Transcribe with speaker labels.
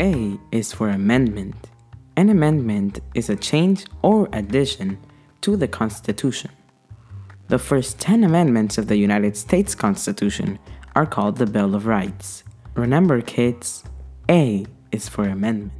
Speaker 1: A is for amendment. An amendment is a change or addition to the Constitution. The first 10 amendments of the United States Constitution are called the Bill of Rights. Remember, kids, A is for amendment.